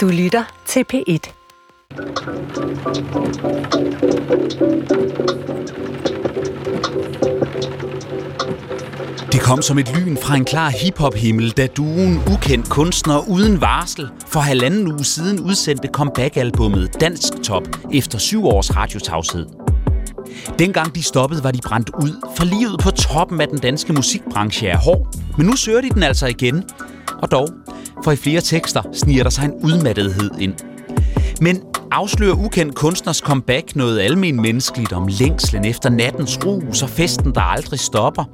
Du lytter til P1. Det kom som et lyn fra en klar hiphop-himmel, da duen ukendt kunstner uden varsel for halvanden uge siden udsendte comeback-albummet Dansk Top efter syv års radiotavshed. Dengang de stoppede, var de brændt ud, for livet på toppen af den danske musikbranche er hård. Men nu søger de den altså igen. Og dog, for i flere tekster sniger der sig en udmattethed ind. Men afslører ukendt kunstners comeback noget almen menneskeligt om længslen efter nattens rus og festen, der aldrig stopper?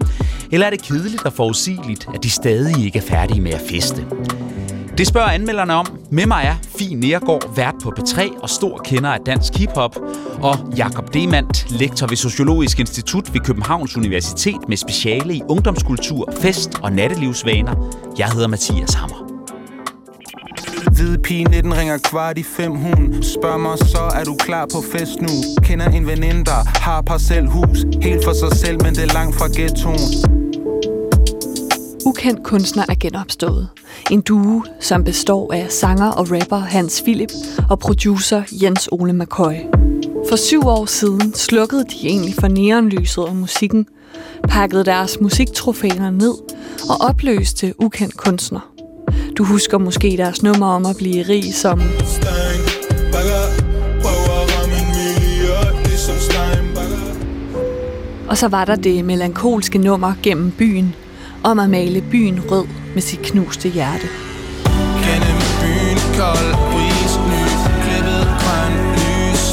Eller er det kedeligt og forudsigeligt, at de stadig ikke er færdige med at feste? Det spørger anmelderne om. Med mig er Fie Nergård, vært på P3 og stor kender af dansk hiphop, og Jakob Demand, lektor ved Sociologisk Institut ved Københavns Universitet med speciale i ungdomskultur, fest og nattelivsvaner. Jeg hedder Mathias Hammer. Hvide pige 19 ringer kvart i fem hun Spørg mig så, er du klar på fest nu? Kender en veninde, der har parcelhus Helt for sig selv, men det er langt fra ghettoen Ukendt kunstner er genopstået. En duo, som består af sanger og rapper Hans Philip og producer Jens Ole McCoy. For syv år siden slukkede de egentlig for neonlyset og musikken, pakkede deres musiktrofæer ned og opløste ukendt kunstner. Du husker måske deres nummer om at blive rig som... Og så var der det melankolske nummer gennem byen, om at male byen rød med sit knuste hjerte. Gennem byen kold bris lys Klippet grøn lys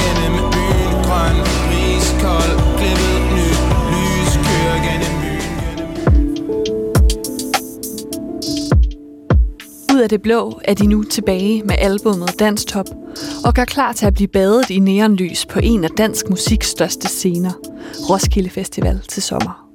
Gennem byen grøn bris kold Klippet af det blå er de nu tilbage med albummet Dansk Top og gør klar til at blive badet i neonlys på en af dansk musiks største scener, Roskilde Festival til sommer.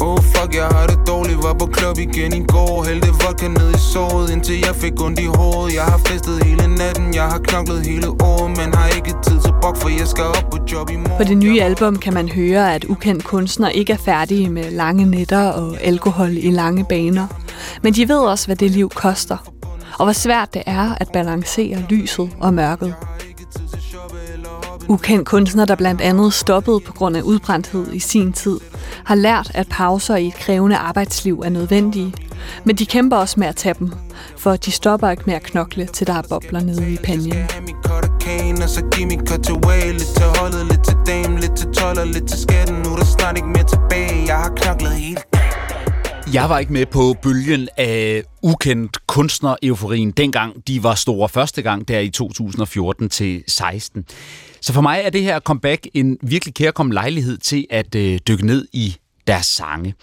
Oh fuck, jeg har det dårligt. Var på klub igen i går. Hældte vodka ned i såret Indtil jeg fik ondt i håret Jeg har festet hele natten. Jeg har knoklet hele året Men har ikke tid til brok For jeg skal op på job i morgen. På det nye album kan man høre, at ukendt kunstner ikke er færdige med lange nætter og alkohol i lange baner. Men de ved også, hvad det liv koster. Og hvor svært det er at balancere lyset og mørket. Ukendt kunstner, der blandt andet stoppede på grund af udbrændthed i sin tid, har lært, at pauser i et krævende arbejdsliv er nødvendige. Men de kæmper også med at tage dem, for de stopper ikke med at knokle, til der er bobler nede i panjen. Og så giv mig cut away Lidt til holdet, lidt til dame, lidt til toller, lidt til skatten Nu er der snart ikke mere tilbage Jeg har knoklet helt jeg var ikke med på bølgen af ukendt kunstner-euforien, dengang de var store første gang, der i 2014 til 16. Så for mig er det her comeback en virkelig kærkommen lejlighed til at øh, dykke ned i deres sange.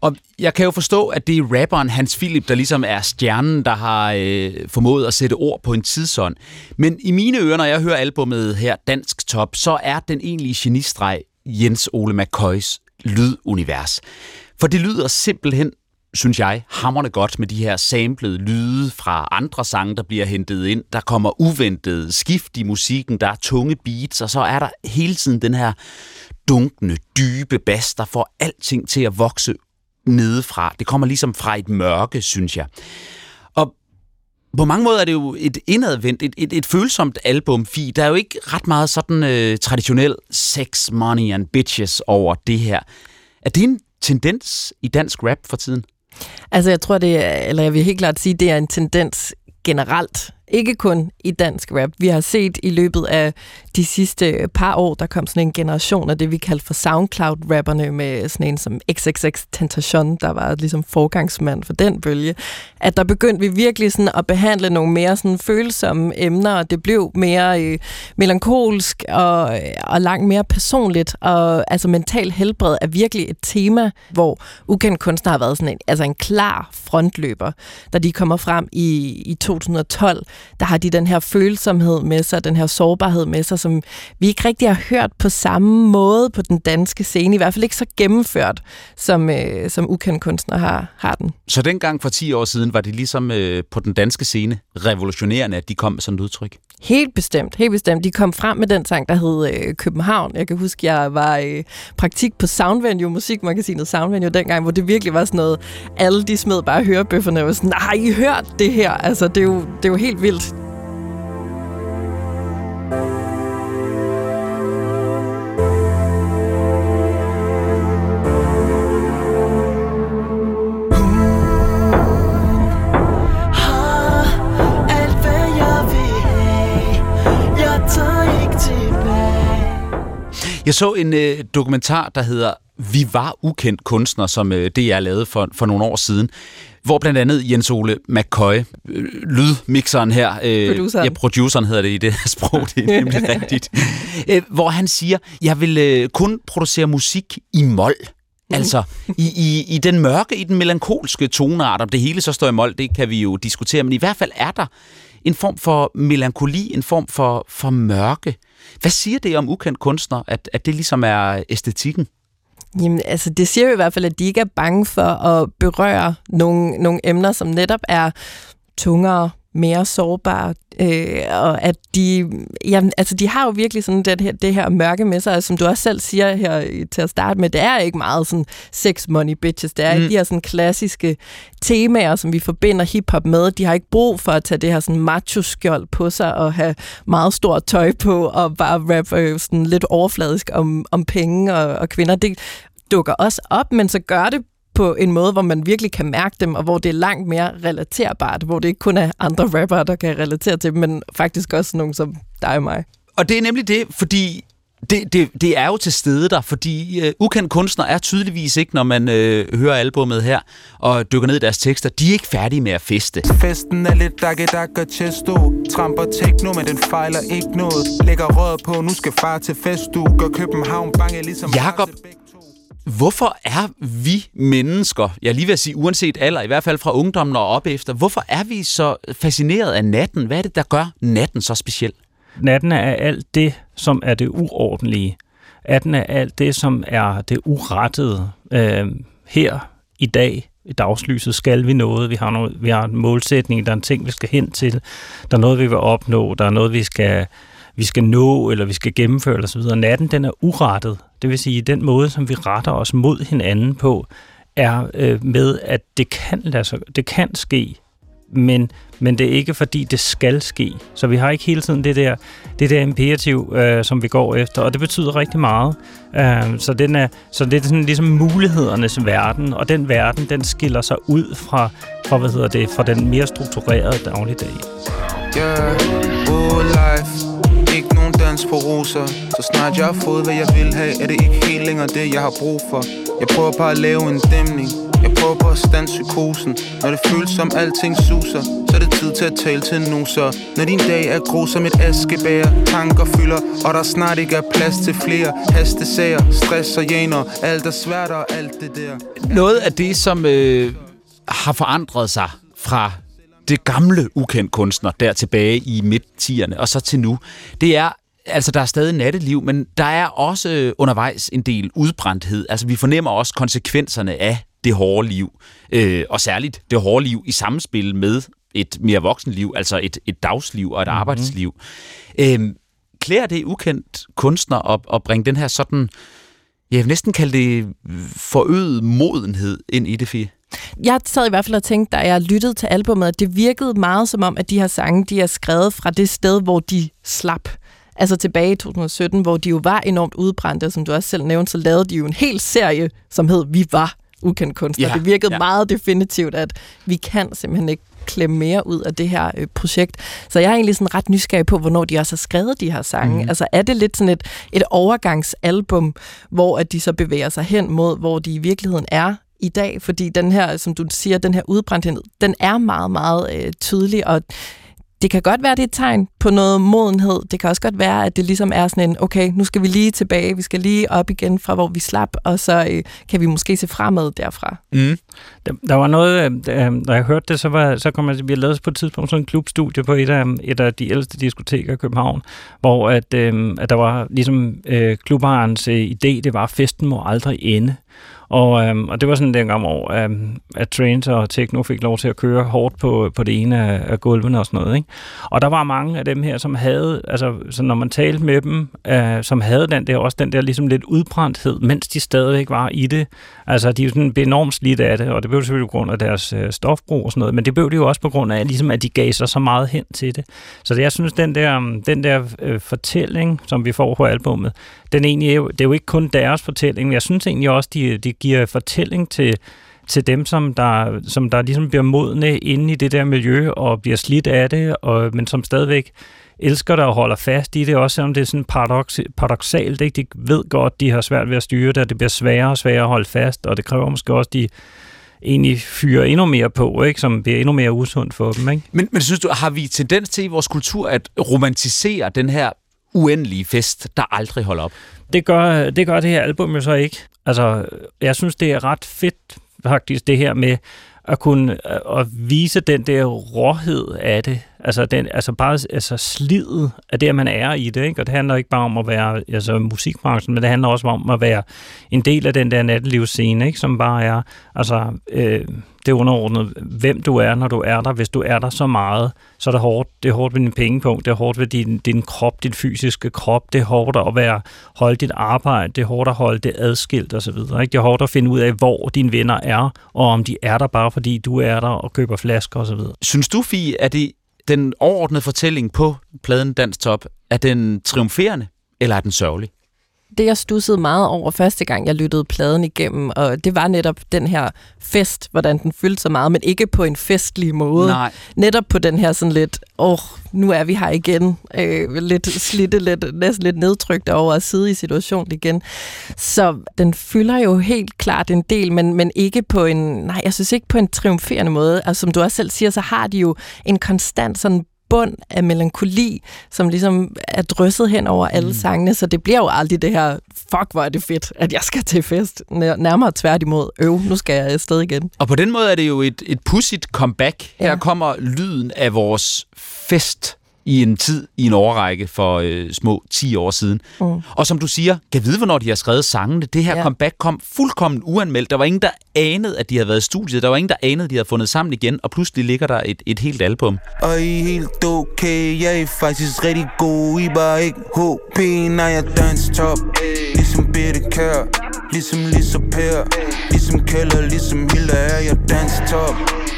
Og jeg kan jo forstå, at det er rapperen Hans Philip, der ligesom er stjernen, der har øh, formået at sætte ord på en tidsånd. Men i mine ører, når jeg hører albummet her, Dansk Top, så er den egentlige genistreg Jens Ole McCoys lydunivers. For det lyder simpelthen synes jeg, hammerne godt med de her samplede lyde fra andre sange, der bliver hentet ind. Der kommer uventede skift i musikken, der er tunge beats, og så er der hele tiden den her dunkende, dybe bas, der får alting til at vokse nedefra. Det kommer ligesom fra et mørke, synes jeg. Og på mange måder er det jo et indadvendt, et, et, et følsomt album, Fi. Der er jo ikke ret meget sådan øh, traditionel sex, money and bitches over det her. Er det en tendens i dansk rap for tiden? Altså jeg tror det er, eller jeg vil helt klart sige, det er en tendens generelt. Ikke kun i dansk rap. Vi har set i løbet af de sidste par år, der kom sådan en generation af det, vi kalder for SoundCloud-rapperne, med sådan en som XXX Tentation, der var ligesom forgangsmand for den bølge, at der begyndte vi virkelig sådan at behandle nogle mere sådan følsomme emner, og det blev mere øh, melankolsk og, og langt mere personligt, og altså mental helbred er virkelig et tema, hvor ukendt kunstner har været sådan en, altså en klar frontløber, da de kommer frem i, i 2012, der har de den her følsomhed med sig, den her sårbarhed med sig, som vi ikke rigtig har hørt på samme måde på den danske scene, i hvert fald ikke så gennemført, som, øh, som ukendt kunstner har, har den. Så dengang for 10 år siden var det ligesom øh, på den danske scene revolutionerende, at de kom med sådan et udtryk? Helt bestemt, helt bestemt. De kom frem med den sang, der hed øh, København. Jeg kan huske, jeg var i øh, praktik på Soundvenue, musikmagasinet Soundvenue dengang, hvor det virkelig var sådan noget, alle de smed bare hørebøfferne og var sådan, nej, I hørt det her? Altså, det er jo, det er jo helt vildt. Jeg så en øh, dokumentar, der hedder Vi var ukendt kunstner, som øh, DR lavede for, for nogle år siden, hvor blandt andet Jens Ole McCoy, øh, lydmixeren her, øh, produceren. ja, produceren hedder det i det her sprog, det er nemlig rigtigt, øh, hvor han siger, jeg vil øh, kun producere musik i mol. Altså, i, i, i den mørke, i den melankolske toneart, om det hele så står i mol, det kan vi jo diskutere, men i hvert fald er der en form for melankoli, en form for, for mørke. Hvad siger det om ukendt kunstner, at, at det ligesom er æstetikken? Jamen, altså, det siger jo i hvert fald, at de ikke er bange for at berøre nogle, nogle emner, som netop er tungere, mere sårbare, øh, og at de, ja, altså de har jo virkelig sådan det her, det her mørke med sig, som du også selv siger her til at starte med, det er ikke meget sådan sex money bitches, det er mm. ikke de her sådan klassiske temaer, som vi forbinder hiphop med, de har ikke brug for at tage det her sådan macho-skjold på sig og have meget stort tøj på og bare rappe øh, sådan lidt overfladisk om, om penge og, og kvinder, det dukker også op, men så gør det på en måde, hvor man virkelig kan mærke dem, og hvor det er langt mere relaterbart, hvor det ikke kun er andre rappere, der kan relatere til dem, men faktisk også nogen som dig og mig. Og det er nemlig det, fordi det, det, det er jo til stede der, fordi uh, ukendt kunstner er tydeligvis ikke, når man uh, hører albummet her og dykker ned i deres tekster, de er ikke færdige med at feste. Festen er lidt dakke dakke chesto Tramper techno, men den fejler ikke noget Lægger rød på, nu skal far til fest Du gør København bange ligesom Jakob, Hvorfor er vi mennesker, jeg lige vil sige uanset alder, i hvert fald fra ungdommen og op efter, hvorfor er vi så fascineret af natten? Hvad er det, der gør natten så speciel? Natten er alt det, som er det uordentlige. Natten er alt det, som er det urettede. Øh, her i dag, i dagslyset, skal vi noget. Vi har, noget, vi har en målsætning, der er en ting, vi skal hen til. Der er noget, vi vil opnå. Der er noget, vi skal vi skal nå, eller vi skal gennemføre eller så videre. Natten, den er urettet. Det vil sige, den måde, som vi retter os mod hinanden på, er øh, med, at det kan, lade sig, det kan ske, men, men det er ikke fordi, det skal ske. Så vi har ikke hele tiden det der, det der imperativ, øh, som vi går efter, og det betyder rigtig meget. Øh, så, den er, så det er sådan ligesom mulighedernes verden, og den verden, den skiller sig ud fra, fra, hvad hedder det, fra den mere strukturerede dagligdag. Yeah, ikke nogen dans på roser. Så snart jeg har fået, hvad jeg vil have Er det ikke helt længere det, jeg har brug for. Jeg prøver bare at lave en dæmning. Jeg prøver bare at stand psykosen. Når det føles som alting suser Så er det tid til at tale til nu så Når din dag er grå som et askebær Tanker fylder, og der snart ikke er plads til flere Hastesager, stress og janer Alt er svært og alt det der. Noget af det, som øh, har forandret sig fra det gamle ukendt kunstner der tilbage i midt-tierne og så til nu, det er, altså der er stadig natteliv, men der er også undervejs en del udbrændthed. Altså vi fornemmer også konsekvenserne af det hårde liv, øh, og særligt det hårde liv i samspil med et mere voksenliv, altså et, et dagsliv og et mm-hmm. arbejdsliv. Øh, klæder det ukendt kunstner at, at bringe den her sådan, jeg vil næsten kalde det forøget modenhed ind i det, Fie? Jeg sad i hvert fald og tænkte, da jeg lyttede til albumet, at det virkede meget som om, at de her sange, de er skrevet fra det sted, hvor de slap. Altså tilbage i 2017, hvor de jo var enormt udbrændte, som du også selv nævnte, så lavede de jo en hel serie, som hed Vi var ukendt kunstner. Ja, det virkede ja. meget definitivt, at vi kan simpelthen ikke klemme mere ud af det her øh, projekt. Så jeg er egentlig sådan ret nysgerrig på, hvornår de også har skrevet de her sange. Mm. Altså er det lidt sådan et, et overgangsalbum, hvor at de så bevæger sig hen mod, hvor de i virkeligheden er i dag, fordi den her, som du siger, den her udbrændthed, den er meget, meget øh, tydelig, og det kan godt være, det er et tegn på noget modenhed. Det kan også godt være, at det ligesom er sådan en, okay, nu skal vi lige tilbage, vi skal lige op igen fra, hvor vi slap, og så øh, kan vi måske se fremad derfra. Mm. Der, der var noget, øh, øh når jeg hørte det, så, var, så kom jeg, vi lavede på et tidspunkt sådan en klubstudie på et af, et af de ældste diskoteker i København, hvor at, øh, at der var ligesom øh, klubarens øh, idé, det var, at festen må aldrig ende. Og, øhm, og det var sådan dengang, hvor øhm, at Trains og Techno fik lov til at køre hårdt på, på det ene af, af gulvene og sådan noget. Ikke? Og der var mange af dem her, som havde, altså så når man talte med dem, øh, som havde den der, også den der ligesom lidt udbrændthed, mens de stadigvæk var i det. Altså de sådan enormt slidt af det, og det blev selvfølgelig på grund af deres øh, stofbrug og sådan noget, men det blev det jo også på grund af, ligesom, at de gav sig så meget hen til det. Så det, jeg synes, den der, øhm, den der øh, fortælling, som vi får på albummet, den egentlig det er jo ikke kun deres fortælling, men jeg synes egentlig også, de, de giver fortælling til, til dem, som der, som der ligesom bliver modne inde i det der miljø og bliver slidt af det, og, men som stadigvæk elsker det og holder fast i det, også selvom det er sådan paradox, paradoxalt. Ikke? De ved godt, de har svært ved at styre det, og det bliver sværere og sværere at holde fast, og det kræver måske også, de egentlig fyrer endnu mere på, ikke? som bliver endnu mere usundt for dem. Ikke? Men, men synes du, har vi tendens til i vores kultur at romantisere den her uendelige fest, der aldrig holder op? Det gør, det gør det her album jo så ikke. Altså, jeg synes, det er ret fedt faktisk, det her med at kunne at vise den der råhed af det. Altså, den, altså bare altså slidet af det, at man er i det. Ikke? Og det handler ikke bare om at være altså musikbranchen, men det handler også om at være en del af den der nattelivsscene, ikke? som bare er altså, øh, det underordnet, hvem du er, når du er der. Hvis du er der så meget, så er det hårdt. Det er hårdt ved din pengepunkt, det er hårdt ved din, din krop, din fysiske krop, det er hårdt at være, holde dit arbejde, det er hårdt at holde det adskilt osv. Det er hårdt at finde ud af, hvor dine venner er, og om de er der bare, fordi du er der og køber flasker osv. Synes du, Fie, at det den overordnede fortælling på pladen Dansk Top, er den triumferende, eller er den sørgelig? Det, jeg stussede meget over første gang, jeg lyttede pladen igennem, og det var netop den her fest, hvordan den fyldte så meget, men ikke på en festlig måde. Nej. Netop på den her sådan lidt, åh, oh, nu er vi her igen, øh, lidt slidte, lidt, næsten lidt nedtrykt over at sidde i situationen igen. Så den fylder jo helt klart en del, men, men ikke på en, nej, jeg synes ikke på en triumferende måde. Altså, som du også selv siger, så har de jo en konstant sådan bund af melankoli, som ligesom er drysset hen over alle mm. sangene, så det bliver jo aldrig det her, fuck hvor er det fedt, at jeg skal til fest. Nærmere tværtimod, øv, nu skal jeg afsted igen. Og på den måde er det jo et, et pudsigt comeback. Her ja. kommer lyden af vores fest i en tid, i en overrække for øh, små 10 år siden. Mm. Og som du siger, kan vide, hvornår de har skrevet sangene. Det her ja. comeback kom fuldkommen uanmeldt. Der var ingen, der anede, at de havde været i studiet. Der var ingen, der anede, at de havde fundet sammen igen. Og pludselig ligger der et, et helt album. Og I er helt okay, jeg er faktisk rigtig god. I bare ikke HP, når jeg danser top. Ligesom Birte Kær, ligesom Lisa Per. Ligesom Keller, ligesom Hilda er jeg danser top.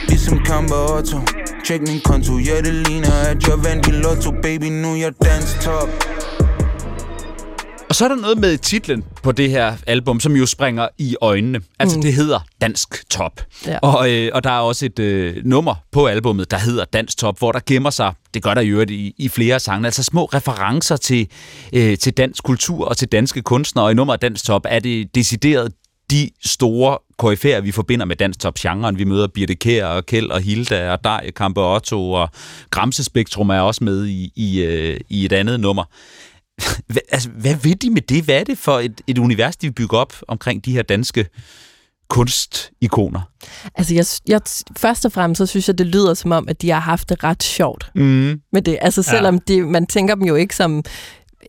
Ligesom Kamper Otto. Check min konto, ja det ligner, at jeg vandt i lotto, baby, nu er jeg dans top. Og så er der noget med titlen på det her album, som jo springer i øjnene. Altså, mm. det hedder Dansk Top. Ja. Og, øh, og der er også et øh, nummer på albummet, der hedder Dansk Top, hvor der gemmer sig, det gør der i øvrigt i, i flere sange, altså små referencer til, øh, til dansk kultur og til danske kunstnere. Og i nummeret Dansk Top er det decideret de store koryfærer, vi forbinder med dansk top-genren. Vi møder Birte Kær og Kjeld og Hilda og Dej, Kampe Otto og Gramse Spektrum er også med i, i, øh, i et andet nummer. Hvad, altså, hvad vil de med det? Hvad er det for et, et univers, de vil bygge op omkring de her danske kunstikoner? Altså, jeg, jeg, først og fremmest så synes jeg, det lyder som om, at de har haft det ret sjovt mm. med det. Altså, selvom ja. de, man tænker dem jo ikke som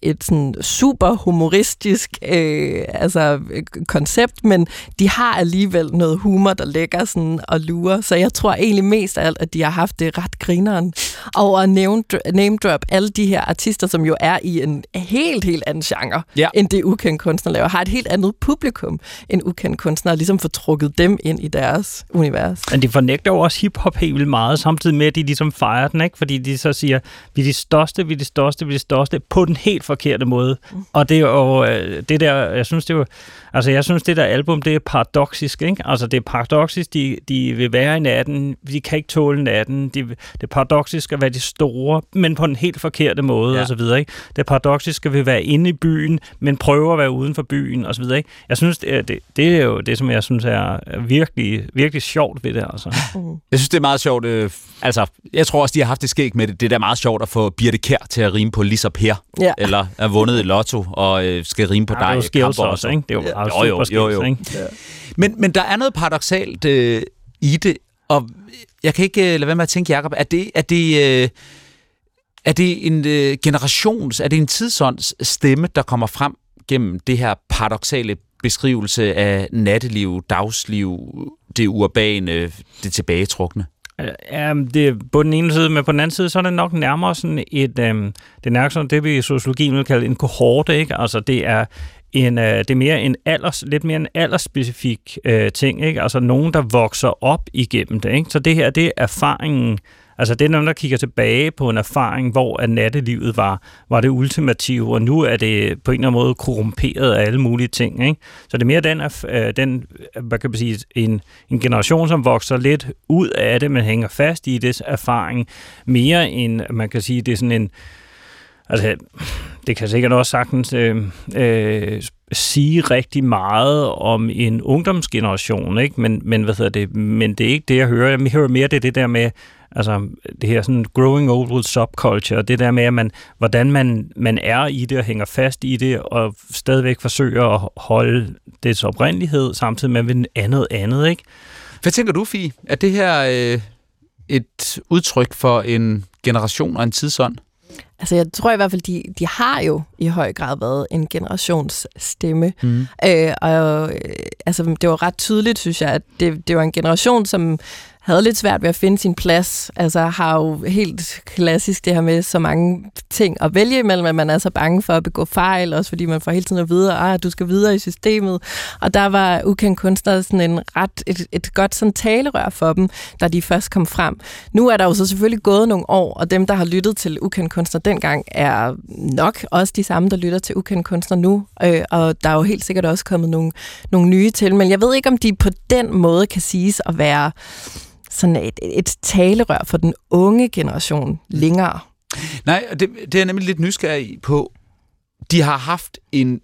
et sådan super humoristisk øh, altså, koncept, men de har alligevel noget humor, der ligger sådan og lurer. Så jeg tror egentlig mest af alt, at de har haft det ret grineren over at name, name drop alle de her artister, som jo er i en helt, helt anden genre, ja. end det ukendt kunstner laver. Har et helt andet publikum end ukendt kunstnere, ligesom får trukket dem ind i deres univers. Men de fornægter jo også hiphop helt vildt meget, samtidig med, at de ligesom fejrer den, ikke? fordi de så siger, vi er de største, vi er de største, vi er de største, på den helt forkerte måde. Mm. Og det er jo øh, det der, jeg synes, det er jo, altså jeg synes, det der album, det er paradoxisk, ikke? Altså det er paradoxisk, de, de vil være i natten, de kan ikke tåle natten, de, det er paradoxisk at være de store, men på den helt forkerte måde, ja. og så videre, ikke? Det er paradoxisk at vi være inde i byen, men prøve at være uden for byen, og så videre, ikke? Jeg synes, det, det, det er jo det, som jeg synes er virkelig, virkelig sjovt ved det, altså. Mm. Jeg synes, det er meget sjovt, øh, altså, jeg tror også, de har haft det skæg med det, det er da meget sjovt at få Birte Kær til at rime på Lisa Per, ja. eller er vundet i lotto, og øh, skal rime på ja, dig. Det er jo også, ikke? Det er jo ja. jo, jo, jo, jo. Ikke? Ja. Men, men der er noget paradoxalt øh, i det, og jeg kan ikke øh, lade være med at tænke, Jacob, er det, er det, øh, er det en øh, generations, er det en tidsånds stemme, der kommer frem gennem det her paradoxale beskrivelse af natteliv, dagsliv, det urbane, det tilbagetrukne? Øh, ja, det er på den ene side, men på den anden side, så er det nok nærmere sådan et, øhm, det er nærmere sådan det, vi i sociologien vil kalde en kohorte, ikke? Altså det er en, øh, det er mere en alders, lidt mere en aldersspecifik øh, ting, ikke? Altså nogen, der vokser op igennem det, ikke? Så det her, det er erfaringen, Altså det er nogen, der kigger tilbage på en erfaring, hvor at nattelivet var, var det ultimative, og nu er det på en eller anden måde korrumperet af alle mulige ting. Ikke? Så det er mere den, øh, den hvad kan man sige, en, en generation, som vokser lidt ud af det, men hænger fast i det erfaring, mere end man kan sige, det er sådan en, altså det kan sikkert også sagtens øh, øh, sige rigtig meget om en ungdomsgeneration, ikke? Men, men, hvad hedder det? men det er ikke det, jeg hører. Jeg hører mere det, det der med, altså det her sådan growing old with subculture, det der med, at man, hvordan man, man er i det og hænger fast i det, og stadigvæk forsøger at holde dets oprindelighed, samtidig med at andet andet, ikke? Hvad tænker du, Fie? Er det her øh, et udtryk for en generation og en tidsånd? Altså jeg tror i hvert fald, de, de har jo i høj grad været en generationsstemme. Mm. Øh, og øh, altså, det var ret tydeligt, synes jeg, at det, det var en generation, som havde lidt svært ved at finde sin plads. Altså har jo helt klassisk det her med så mange ting at vælge imellem, at man er så bange for at begå fejl, også fordi man får hele tiden at vide, at ah, du skal videre i systemet. Og der var ukendt kunstner sådan en ret, et, et godt sådan talerør for dem, da de først kom frem. Nu er der jo så selvfølgelig gået nogle år, og dem, der har lyttet til ukendt kunstner dengang, er nok også de samme, der lytter til ukendt kunstner nu. Øh, og der er jo helt sikkert også kommet nogle, nogle nye til, men jeg ved ikke, om de på den måde kan siges at være sådan et, et talerør for den unge generation længere. Nej, det, det er nemlig lidt nysgerrig på. De har haft en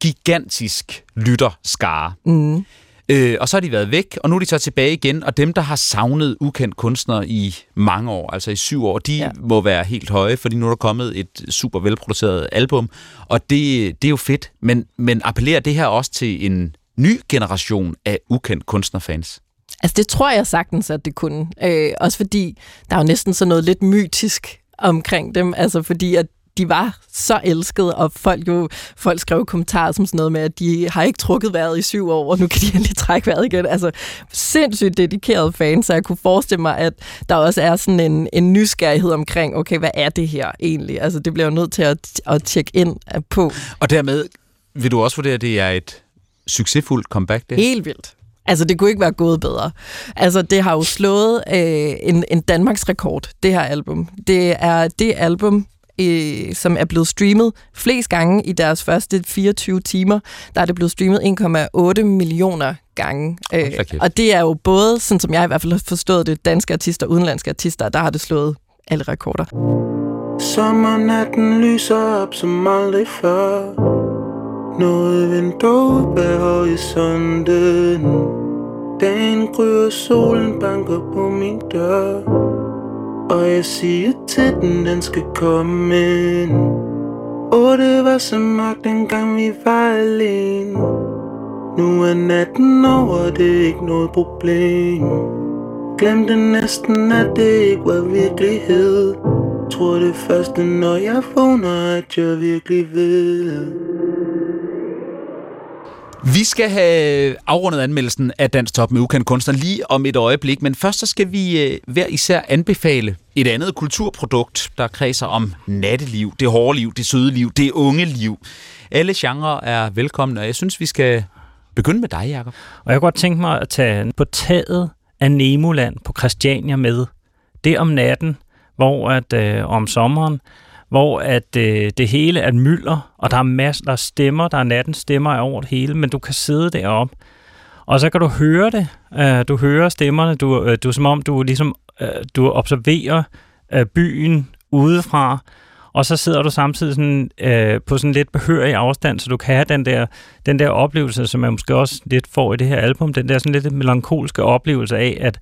gigantisk lytterskare. Mm. Øh, og så har de været væk, og nu er de så tilbage igen, og dem, der har savnet ukendt kunstner i mange år, altså i syv år, de ja. må være helt høje, fordi nu er der kommet et super velproduceret album, og det, det er jo fedt, men, men appellerer det her også til en ny generation af ukendt kunstnerfans? Altså det tror jeg sagtens, at det kunne. Øh, også fordi der er jo næsten sådan noget lidt mytisk omkring dem. Altså fordi at de var så elskede, og folk jo folk skrev kommentarer som sådan noget med, at de har ikke trukket vejret i syv år, og nu kan de endelig trække vejret igen. Altså sindssygt dedikerede fans, så jeg kunne forestille mig, at der også er sådan en, en nysgerrighed omkring, okay, hvad er det her egentlig? Altså det bliver jo nødt til at, at tjekke ind på. Og dermed vil du også vurdere, at det er et succesfuldt comeback? Det? Helt vildt. Altså, det kunne ikke være gået bedre. Altså, det har jo slået øh, en, en Danmarks rekord, det her album. Det er det album, øh, som er blevet streamet flest gange i deres første 24 timer. Der er det blevet streamet 1,8 millioner gange. Øh. Og det er jo både, sådan som jeg i hvert fald har forstået det, danske artister og udenlandske artister, der har det slået alle rekorder. Sommernatten lyser op som aldrig før noget vindue bag horisonten Dagen gryer, solen banker på min dør. Og jeg siger til den, den skal komme ind. Og det var så mørkt, dengang vi var alene. Nu er natten over, det er ikke noget problem. Glemte næsten, at det ikke var virkelighed. Tror det første, når jeg vågner, at jeg virkelig ved vi skal have afrundet anmeldelsen af Dansk Top med ukendt kunstner lige om et øjeblik, men først så skal vi øh, hver især anbefale et andet kulturprodukt, der kredser om natteliv, det hårde liv, det søde liv, det unge liv. Alle genrer er velkomne, og jeg synes, vi skal begynde med dig, Jacob. Og jeg kunne godt tænke mig at tage på taget af Nemoland på Christiania med. Det om natten, hvor at øh, om sommeren, hvor at øh, det hele er mylder, og der er masser der er stemmer, der er natten stemmer over det hele, men du kan sidde deroppe, og så kan du høre det. Øh, du hører stemmerne, du, øh, du er som om, du ligesom øh, du observerer øh, byen udefra, og så sidder du samtidig sådan, øh, på sådan lidt behørig afstand, så du kan have den der, den der oplevelse, som man måske også lidt får i det her album, den der sådan lidt melankolske oplevelse af, at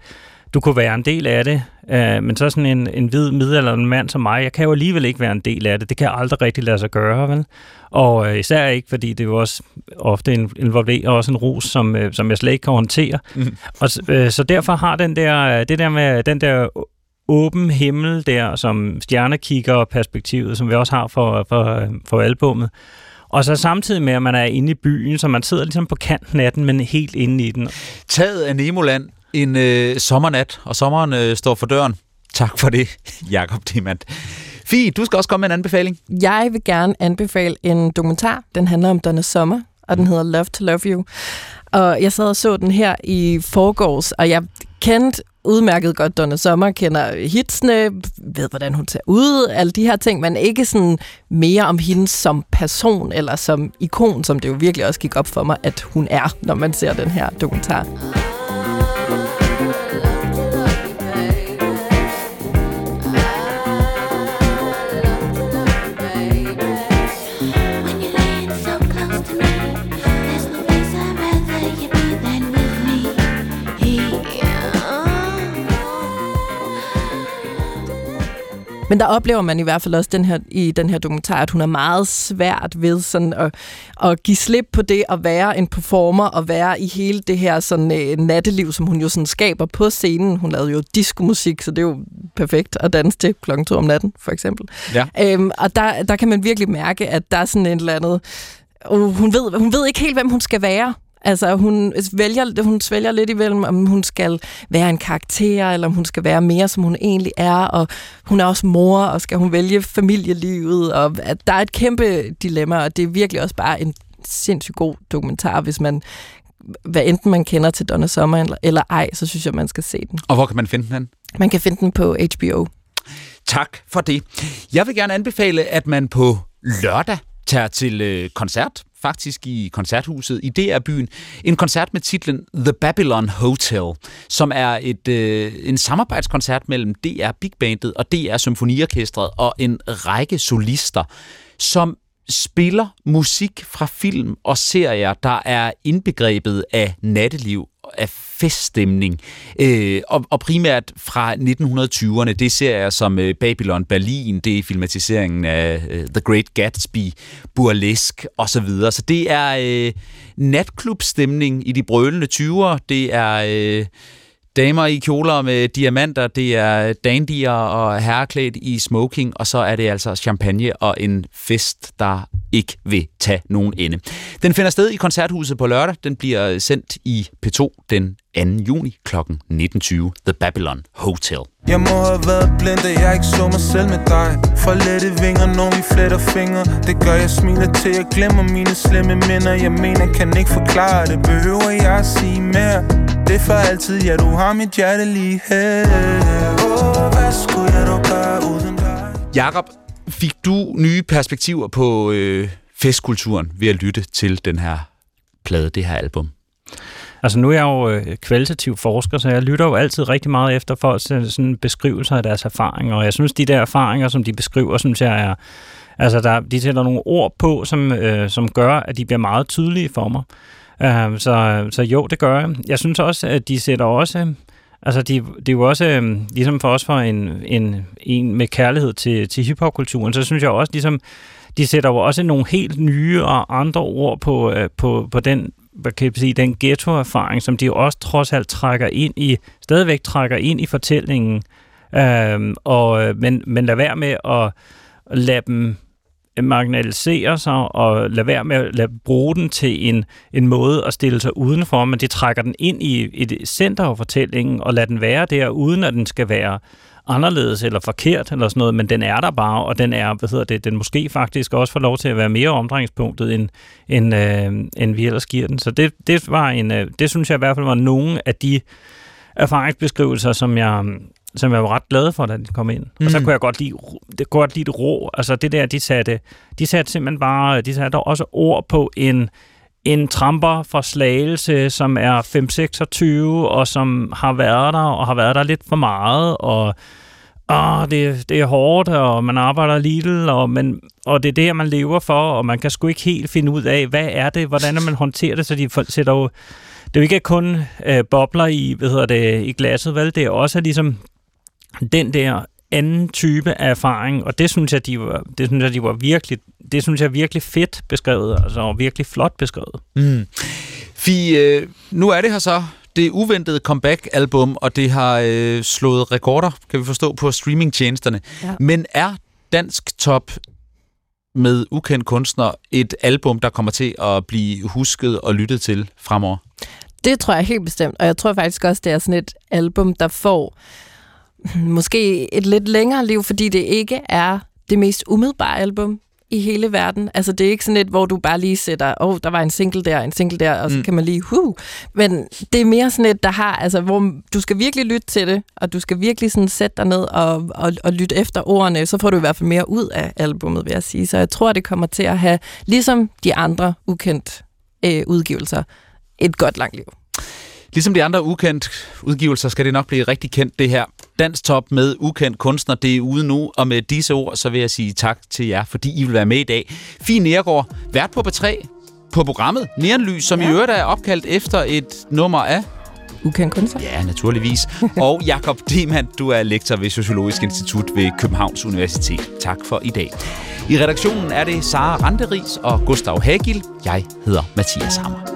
du kunne være en del af det, øh, men så sådan en, en hvid middelalderen mand som mig, jeg kan jo alligevel ikke være en del af det. Det kan jeg aldrig rigtig lade sig gøre, vel? Og øh, især ikke, fordi det jo også ofte involverer også en rus, som, øh, som jeg slet ikke kan håndtere. Mm. Og, øh, så derfor har den der, det der med den der åben himmel der, som stjernekigger perspektivet, som vi også har for, for, for albummet, Og så samtidig med, at man er inde i byen, så man sidder ligesom på kanten af den, men helt inde i den. Taget af Nemoland en øh, sommernat, og sommeren øh, står for døren. Tak for det, Jakob Demand. Fie, du skal også komme med en anbefaling. Jeg vil gerne anbefale en dokumentar. Den handler om Donna Summer, og den hedder Love to Love You. Og jeg sad og så den her i forgårs, og jeg kendte udmærket godt Donna Sommer, kender hitsene, ved hvordan hun ser ud, alle de her ting, men ikke sådan mere om hende som person eller som ikon, som det jo virkelig også gik op for mig, at hun er, når man ser den her dokumentar. Men der oplever man i hvert fald også den her, i den her dokumentar, at hun er meget svært ved sådan at, at give slip på det at være en performer og være i hele det her sådan, uh, natteliv, som hun jo sådan skaber på scenen. Hun lavede jo diskomusik, så det er jo perfekt at danse til klokken to om natten, for eksempel. Ja. Øhm, og der, der kan man virkelig mærke, at der er sådan et eller andet... Uh, hun, ved, hun ved ikke helt, hvem hun skal være. Altså, hun vælger, hun svælger lidt imellem, om hun skal være en karakter, eller om hun skal være mere, som hun egentlig er, og hun er også mor, og skal hun vælge familielivet, og at der er et kæmpe dilemma, og det er virkelig også bare en sindssygt god dokumentar, hvis man hvad enten man kender til Donna Summer eller, eller ej, så synes jeg, man skal se den. Og hvor kan man finde den? Man kan finde den på HBO. Tak for det. Jeg vil gerne anbefale, at man på lørdag tager til øh, koncert faktisk i koncerthuset i DR-byen. En koncert med titlen The Babylon Hotel, som er et øh, en samarbejdskoncert mellem DR Big Bandet og DR Symfoniorkestret og en række solister, som spiller musik fra film og serier, der er indbegrebet af natteliv af feststemning, øh, og, og primært fra 1920'erne. Det ser jeg som øh, Babylon Berlin, det er filmatiseringen af øh, The Great Gatsby, Burlesque osv. Så, så det er øh, natklubstemning i de brølende 20'er. Det er... Øh, damer i kjoler med diamanter, det er dandier og herreklædt i smoking, og så er det altså champagne og en fest, der ikke vil tage nogen ende. Den finder sted i Koncerthuset på lørdag. Den bliver sendt i P2 den 2. juni kl. 19.20. The Babylon Hotel. Jeg må have været blind, da jeg ikke så mig selv med dig For lette vinger, når vi fletter fingre Det gør jeg smiler til, jeg glemmer mine slemme minder Jeg mener, kan ikke forklare det Behøver jeg at sige mere Det er for altid, ja, du har mit hjerte lige her oh, hvad skulle jeg dog gøre uden dig? Jakob, fik du nye perspektiver på øh, festkulturen ved at lytte til den her plade, det her album? Altså nu er jeg jo øh, kvalitativ forsker, så jeg lytter jo altid rigtig meget efter folks øh, sådan beskrivelser af deres erfaringer, og jeg synes, de der erfaringer, som de beskriver, synes jeg er, altså der, de sætter nogle ord på, som, øh, som gør, at de bliver meget tydelige for mig. Øh, så, så jo, det gør jeg. Jeg synes også, at de sætter også, altså de, det er jo også, øh, ligesom for os for en, en, en med kærlighed til, til hiphopkulturen, så synes jeg også, ligesom, de sætter jo også nogle helt nye og andre ord på, øh, på, på den hvad kan jeg sige, den ghettoerfaring, som de også trods alt trækker ind i, stadigvæk trækker ind i fortællingen. Øhm, og, øh, men, men lad være med at lade dem marginalisere sig og lade være med at lade, bruge den til en, en måde at stille sig udenfor, men det trækker den ind i et center af fortællingen og lader den være der, uden at den skal være anderledes eller forkert eller sådan noget, men den er der bare, og den er, hvad hedder det, den måske faktisk også får lov til at være mere omdrejningspunktet, end, end, øh, end vi ellers giver den. Så det, det var en, øh, det synes jeg i hvert fald var nogle af de erfaringsbeskrivelser, som jeg, som jeg var ret glad for, da de kom ind. Mm. Og så mm. kunne jeg godt lide, det, godt lide det rå. Altså det der, de satte, de satte simpelthen bare, de satte også ord på en, en tramper fra Slagelse, som er 526 og som har været der, og har været der lidt for meget, og åh, det, det er hårdt, og man arbejder lidt, og, men, og det er det, man lever for, og man kan sgu ikke helt finde ud af, hvad er det, hvordan er man håndterer det, så de sætter jo, det er jo ikke kun øh, bobler i, hvad hedder det, i glasset, vel? Det er også ligesom den der anden type af erfaring, og det synes jeg, de var, det synes jeg, de var virkelig, det synes jeg virkelig fedt beskrevet, altså og virkelig flot beskrevet. Mm. Fie, øh, nu er det her så det uventede comeback-album, og det har øh, slået rekorder, kan vi forstå, på streamingtjenesterne. Ja. Men er dansk top med ukendt kunstner et album, der kommer til at blive husket og lyttet til fremover? Det tror jeg helt bestemt, og jeg tror faktisk også, det er sådan et album, der får måske et lidt længere liv, fordi det ikke er det mest umiddelbare album i hele verden. Altså, det er ikke sådan et, hvor du bare lige sætter, åh, oh, der var en single der, en single der, og så mm. kan man lige, huh. Men det er mere sådan et, der har, altså, hvor du skal virkelig lytte til det, og du skal virkelig sådan sætte dig ned og, og, og lytte efter ordene, så får du i hvert fald mere ud af albummet, vil jeg sige. Så jeg tror, det kommer til at have, ligesom de andre ukendt øh, udgivelser, et godt langt liv. Ligesom de andre ukendt udgivelser, skal det nok blive rigtig kendt, det her. Dansk Top med ukendt kunstner, det er ude nu, og med disse ord, så vil jeg sige tak til jer, fordi I vil være med i dag. Fie Nergård, vært på B3 på programmet Neonlys, som ja. i øvrigt er opkaldt efter et nummer af ukendt kunstner? Ja, naturligvis. og Jakob Diemann, du er lektor ved Sociologisk Institut ved Københavns Universitet. Tak for i dag. I redaktionen er det Sara Randeris og Gustav Hagil. Jeg hedder Mathias Hammer.